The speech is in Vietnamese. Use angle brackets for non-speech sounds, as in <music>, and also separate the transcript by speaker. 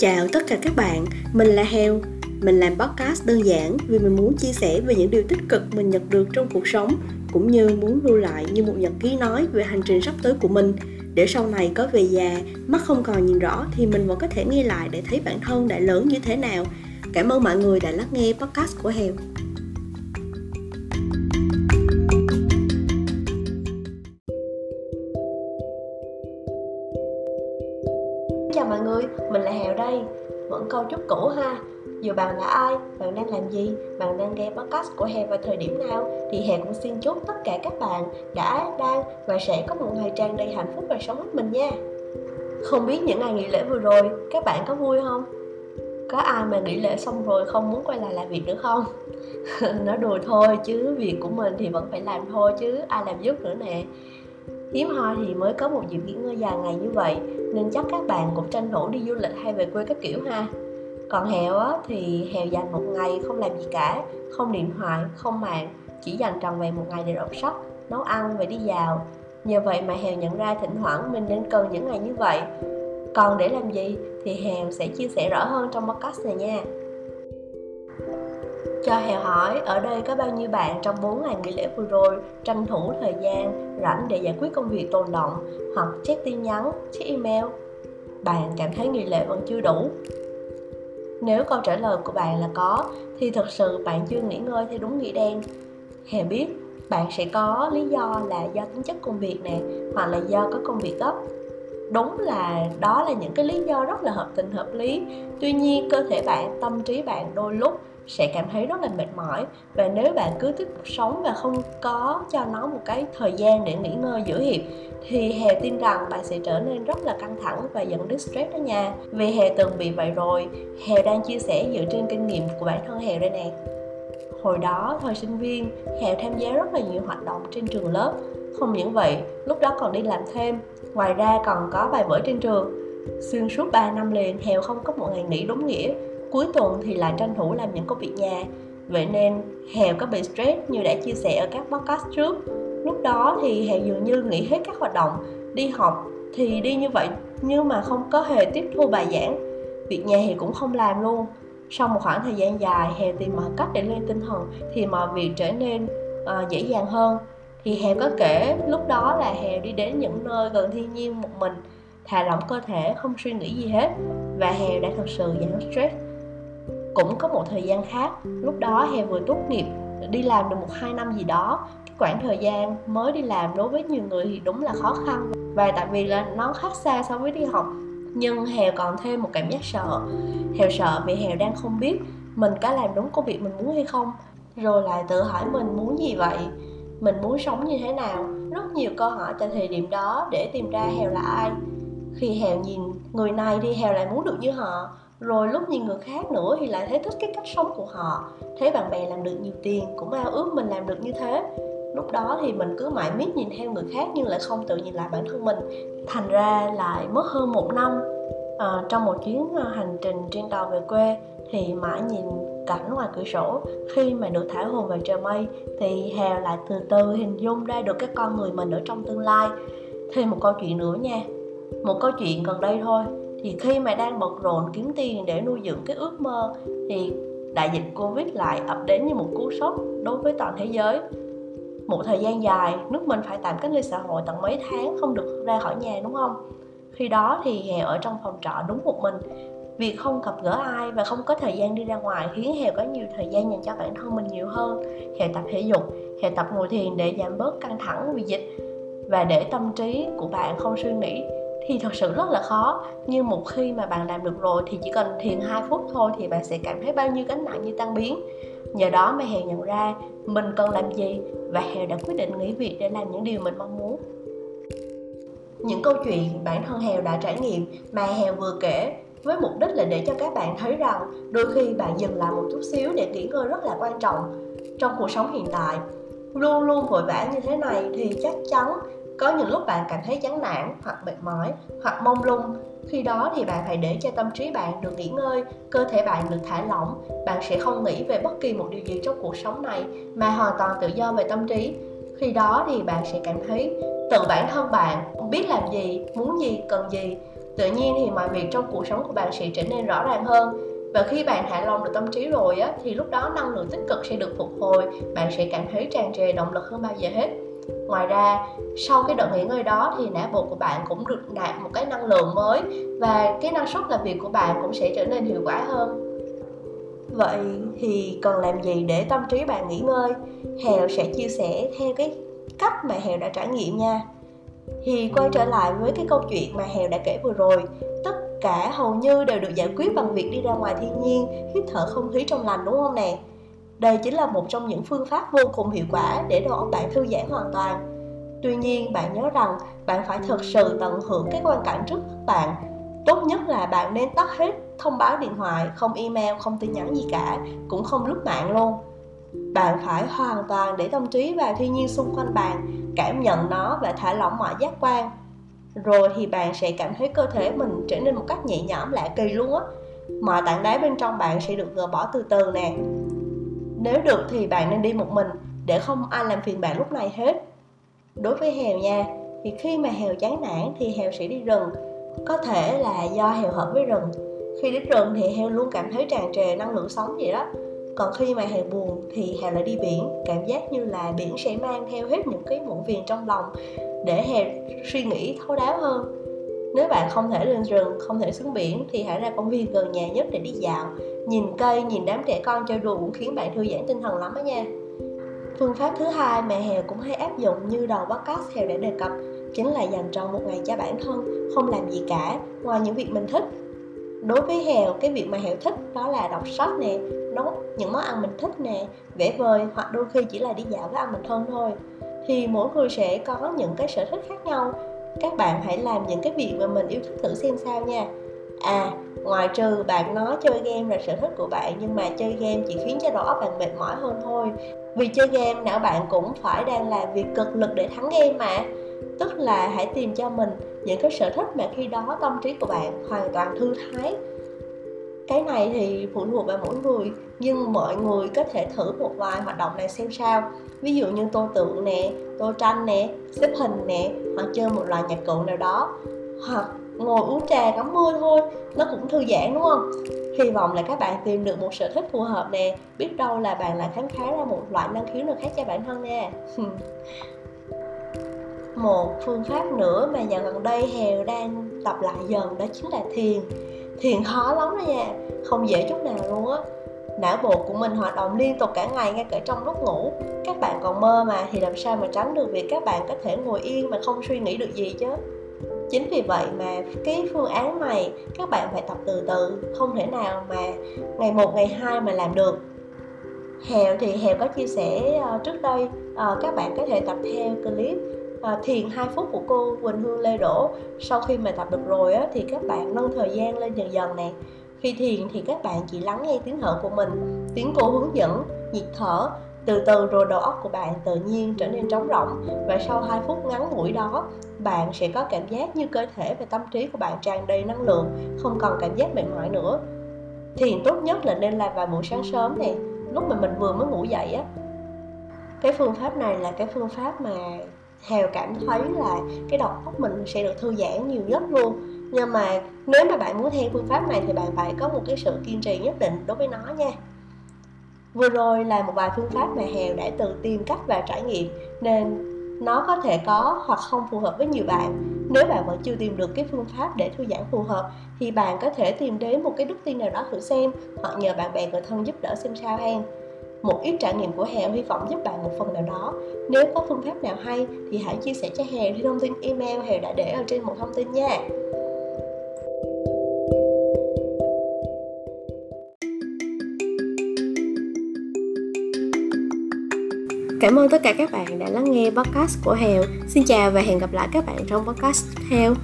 Speaker 1: Chào tất cả các bạn, mình là Heo. Mình làm podcast đơn giản vì mình muốn chia sẻ về những điều tích cực mình nhận được trong cuộc sống cũng như muốn lưu lại như một nhật ký nói về hành trình sắp tới của mình để sau này có về già, mắt không còn nhìn rõ thì mình vẫn có thể nghe lại để thấy bản thân đã lớn như thế nào. Cảm ơn mọi người đã lắng nghe podcast của Heo.
Speaker 2: Vẫn câu chúc cũ ha Dù bạn là ai, bạn đang làm gì, bạn đang nghe podcast của hè vào thời điểm nào Thì hè cũng xin chúc tất cả các bạn đã, đang và sẽ có một ngày tràn đầy hạnh phúc và sống hết mình nha Không biết những ngày nghỉ lễ vừa rồi, các bạn có vui không? Có ai mà nghỉ lễ xong rồi không muốn quay lại làm việc nữa không? <laughs> Nói đùa thôi chứ việc của mình thì vẫn phải làm thôi chứ ai làm giúp nữa nè hiếm hoi thì mới có một dịp nghỉ ngơi dài ngày như vậy nên chắc các bạn cũng tranh thủ đi du lịch hay về quê các kiểu ha. Còn hèo á, thì hèo dành một ngày không làm gì cả không điện thoại không mạng chỉ dành trọn vẹn một ngày để đọc sách nấu ăn và đi dạo. Nhờ vậy mà hèo nhận ra thỉnh thoảng mình nên cần những ngày như vậy. Còn để làm gì thì hèo sẽ chia sẻ rõ hơn trong podcast này nha cho Hèo hỏi, ở đây có bao nhiêu bạn trong 4 ngày nghỉ lễ vừa rồi tranh thủ thời gian rảnh để giải quyết công việc tồn động hoặc check tin nhắn, check email? Bạn cảm thấy nghỉ lễ vẫn chưa đủ? Nếu câu trả lời của bạn là có, thì thật sự bạn chưa nghỉ ngơi theo đúng nghĩa đen. Hèo biết bạn sẽ có lý do là do tính chất công việc nè, hoặc là do có công việc gấp đúng là đó là những cái lý do rất là hợp tình hợp lý tuy nhiên cơ thể bạn tâm trí bạn đôi lúc sẽ cảm thấy rất là mệt mỏi. Và nếu bạn cứ tiếp tục sống và không có cho nó một cái thời gian để nghỉ ngơi giữa hiệp thì Hè tin rằng bạn sẽ trở nên rất là căng thẳng và dẫn đến stress đó nha. Vì Hè từng bị vậy rồi Hè đang chia sẻ dựa trên kinh nghiệm của bản thân Hè đây nè. Hồi đó, thời sinh viên, hề tham gia rất là nhiều hoạt động trên trường lớp. Không những vậy, lúc đó còn đi làm thêm. Ngoài ra còn có bài vở trên trường. Xuyên suốt 3 năm liền, Hèo không có một ngày nghỉ đúng nghĩa cuối tuần thì lại tranh thủ làm những công việc nhà. Vậy nên hèo có bị stress như đã chia sẻ ở các podcast trước. Lúc đó thì hèo dường như nghỉ hết các hoạt động đi học thì đi như vậy nhưng mà không có hề tiếp thu bài giảng. Việc nhà thì cũng không làm luôn. Sau một khoảng thời gian dài hèo tìm mọi cách để lên tinh thần thì mọi việc trở nên uh, dễ dàng hơn. Thì hèo có kể lúc đó là hèo đi đến những nơi gần thiên nhiên một mình thả lỏng cơ thể không suy nghĩ gì hết và hèo đã thật sự giảm stress cũng có một thời gian khác, lúc đó hè vừa tốt nghiệp, đi làm được một hai năm gì đó. Cái khoảng thời gian mới đi làm đối với nhiều người thì đúng là khó khăn. Và tại vì là nó khác xa so với đi học, nhưng hèo còn thêm một cảm giác sợ. Hèo sợ vì hèo đang không biết mình có làm đúng công việc mình muốn hay không. Rồi lại tự hỏi mình muốn gì vậy? Mình muốn sống như thế nào? Rất nhiều câu hỏi tại thời điểm đó để tìm ra hèo là ai. Khi hèo nhìn người này thì hèo lại muốn được như họ rồi lúc nhìn người khác nữa thì lại thấy thích cái cách sống của họ. Thấy bạn bè làm được nhiều tiền cũng ao ước mình làm được như thế. Lúc đó thì mình cứ mãi miết nhìn theo người khác nhưng lại không tự nhìn lại bản thân mình. Thành ra lại mất hơn một năm à, trong một chuyến ờ, hành trình trên tàu về quê thì mãi nhìn cảnh ngoài cửa sổ. Khi mà được thả hồn vào trời mây thì hèo lại từ từ hình dung ra được cái con người mình ở trong tương lai. Thêm một câu chuyện nữa nha. Một câu chuyện gần đây thôi thì khi mà đang bận rộn kiếm tiền để nuôi dưỡng cái ước mơ, thì đại dịch covid lại ập đến như một cú sốc đối với toàn thế giới. Một thời gian dài, nước mình phải tạm cách ly xã hội tận mấy tháng không được ra khỏi nhà, đúng không? Khi đó thì hèo ở trong phòng trọ đúng một mình việc không gặp gỡ ai và không có thời gian đi ra ngoài, khiến hèo có nhiều thời gian dành cho bản thân mình nhiều hơn. Hèo tập thể dục hèo tập ngồi thiền để giảm bớt căng thẳng vì dịch và để tâm trí của bạn không suy nghĩ thì thật sự rất là khó. Nhưng một khi mà bạn làm được rồi thì chỉ cần thiền 2 phút thôi thì bạn sẽ cảm thấy bao nhiêu gánh nặng như tan biến. Nhờ đó mà hèn nhận ra mình cần làm gì và hèn đã quyết định nghỉ việc để làm những điều mình mong muốn. Những câu chuyện bản thân hèo đã trải nghiệm mà hèo vừa kể với mục đích là để cho các bạn thấy rằng đôi khi bạn dừng lại một chút xíu để nghỉ ngơi rất là quan trọng trong cuộc sống hiện tại. Luôn luôn vội vã như thế này thì chắc chắn có những lúc bạn cảm thấy chán nản, hoặc mệt mỏi, hoặc mông lung. Khi đó thì bạn phải để cho tâm trí bạn được nghỉ ngơi, cơ thể bạn được thả lỏng. Bạn sẽ không nghĩ về bất kỳ một điều gì trong cuộc sống này, mà hoàn toàn tự do về tâm trí. Khi đó thì bạn sẽ cảm thấy tự bản thân bạn biết làm gì, muốn gì, cần gì. Tự nhiên thì mọi việc trong cuộc sống của bạn sẽ trở nên rõ ràng hơn. Và khi bạn hạ lòng được tâm trí rồi á, thì lúc đó năng lượng tích cực sẽ được phục hồi. Bạn sẽ cảm thấy tràn trề động lực hơn bao giờ hết ngoài ra, sau cái đợt nghỉ ngơi đó thì não bộ của bạn cũng được nạp một cái năng lượng mới và cái năng suất làm việc của bạn cũng sẽ trở nên hiệu quả hơn. Vậy thì cần làm gì để tâm trí bạn nghỉ ngơi? Hèo sẽ chia sẻ theo cái cách mà hèo đã trải nghiệm nha. Thì quay trở lại với cái câu chuyện mà hèo đã kể vừa rồi, tất cả hầu như đều được giải quyết bằng việc đi ra ngoài thiên nhiên, hít thở không khí trong lành, đúng không nè? Đây chính là một trong những phương pháp vô cùng hiệu quả để đầu óc bạn thư giãn hoàn toàn. Tuy nhiên, bạn nhớ rằng bạn phải thực sự tận hưởng cái quan cảnh trước mắt bạn. Tốt nhất là bạn nên tắt hết thông báo điện thoại, không email, không tin nhắn gì cả, cũng không lướt mạng luôn. Bạn phải hoàn toàn để tâm trí vào thiên nhiên xung quanh bạn, cảm nhận nó và thả lỏng mọi giác quan. Rồi thì bạn sẽ cảm thấy cơ thể mình trở nên một cách nhẹ nhõm lạ kỳ luôn á. Mọi tảng đá bên trong bạn sẽ được gỡ bỏ từ từ nè nếu được thì bạn nên đi một mình, để không ai làm phiền bạn lúc này hết. Đối với hèo nha, thì khi mà hèo chán nản thì hèo sẽ đi rừng. Có thể là do hèo hợp với rừng. Khi đến rừng thì hèo luôn cảm thấy tràn trề năng lượng sống vậy đó. Còn khi mà hèo buồn thì hèo lại đi biển, cảm giác như là biển sẽ mang theo hết những cái muộn phiền trong lòng, để hèo suy nghĩ thấu đáo hơn nếu bạn không thể lên rừng, không thể xuống biển thì hãy ra công viên gần nhà nhất để đi dạo. Nhìn cây, nhìn đám trẻ con chơi đùa cũng khiến bạn thư giãn tinh thần lắm đó nha. Phương pháp thứ hai mà hèo cũng hay áp dụng như đầu podcast hèo đã đề cập chính là dành trọn một ngày cho bản thân, không làm gì cả, ngoài những việc mình thích. Đối với hèo cái việc mà hèo thích đó là đọc sách nè, nấu những món ăn mình thích nè, vẽ vời hoặc đôi khi chỉ là đi dạo với ăn mình thân thôi. Thì mỗi người sẽ có những cái sở thích khác nhau các bạn hãy làm những cái việc mà mình yêu thích thử xem sao nha. À ngoài trừ bạn nói chơi game là sở thích của bạn, nhưng mà chơi game chỉ khiến cho đầu óc bạn mệt mỏi hơn thôi. Vì chơi game, não bạn cũng phải đang làm việc cực lực để thắng game mà. Tức là hãy tìm cho mình những cái sở thích mà khi đó tâm trí của bạn hoàn toàn thư thái. Cái này thì phụ thuộc vào mỗi người, nhưng mọi người có thể thử một vài hoạt động này xem sao. Ví dụ như tô tượng nè, tô tranh nè, xếp hình nè hoặc chơi một loại nhạc cụ nào đó, hoặc ngồi uống trà ngắm mưa thôi, nó cũng thư giãn, đúng không? Hy vọng là các bạn tìm được một sở thích phù hợp nè, biết đâu là bạn lại khám phá ra một loại năng khiếu nào khác cho bản thân nha. <laughs> Một phương pháp nữa mà dạo gần đây hèo đang tập lại dần đó chính là thiền. Thiền khó lắm đó nha, không dễ chút nào luôn á não bộ của mình hoạt động liên tục cả ngày ngay cả trong lúc ngủ. Các bạn còn mơ mà thì làm sao mà tránh được việc các bạn có thể ngồi yên mà không suy nghĩ được gì chứ? Chính vì vậy mà cái phương án này các bạn phải tập từ từ không thể nào mà ngày một ngày hai mà làm được. Hèo thì hèo có chia sẻ ờ, trước đây ờ, các bạn có thể tập theo clip ờ, thiền 2 phút của cô Quỳnh Hương Lê Đỗ. Sau khi mà tập được rồi á, thì các bạn nâng thời gian lên dần dần nè khi thiền thì các bạn chỉ lắng nghe tiếng thở của mình tiếng cô hướng dẫn nhịp thở. Từ từ rồi đầu óc của bạn tự nhiên trở nên trống rỗng và sau 2 phút ngắn ngủi đó bạn sẽ có cảm giác như cơ thể và tâm trí của bạn tràn đầy năng lượng không còn cảm giác mệt mỏi nữa. Thiền tốt nhất là nên làm vào buổi sáng sớm này, lúc mà mình vừa mới ngủ dậy á. Cái phương pháp này là cái phương pháp mà Hèo cảm thấy là cái đầu óc mình sẽ được thư giãn nhiều nhất luôn nhưng mà nếu mà bạn muốn theo phương pháp này thì bạn phải có một cái sự kiên trì nhất định đối với nó nha vừa rồi là một vài phương pháp mà hèo đã tự tìm cách và trải nghiệm, nên nó có thể có hoặc không phù hợp với nhiều bạn nếu bạn vẫn chưa tìm được cái phương pháp để thư giãn phù hợp, thì bạn có thể tìm đến một cái đức tin nào đó thử xem, hoặc nhờ bạn bè người thân giúp đỡ xem sao hen một ít trải nghiệm của Hèo hy vọng giúp bạn một phần nào đó. Nếu có phương pháp nào hay thì hãy chia sẻ cho Hèo theo thông tin email Hèo đã để ở trên một thông tin nha.
Speaker 1: Cảm ơn tất cả các bạn đã lắng nghe podcast của Hèo. Xin chào và hẹn gặp lại các bạn trong podcast tiếp theo.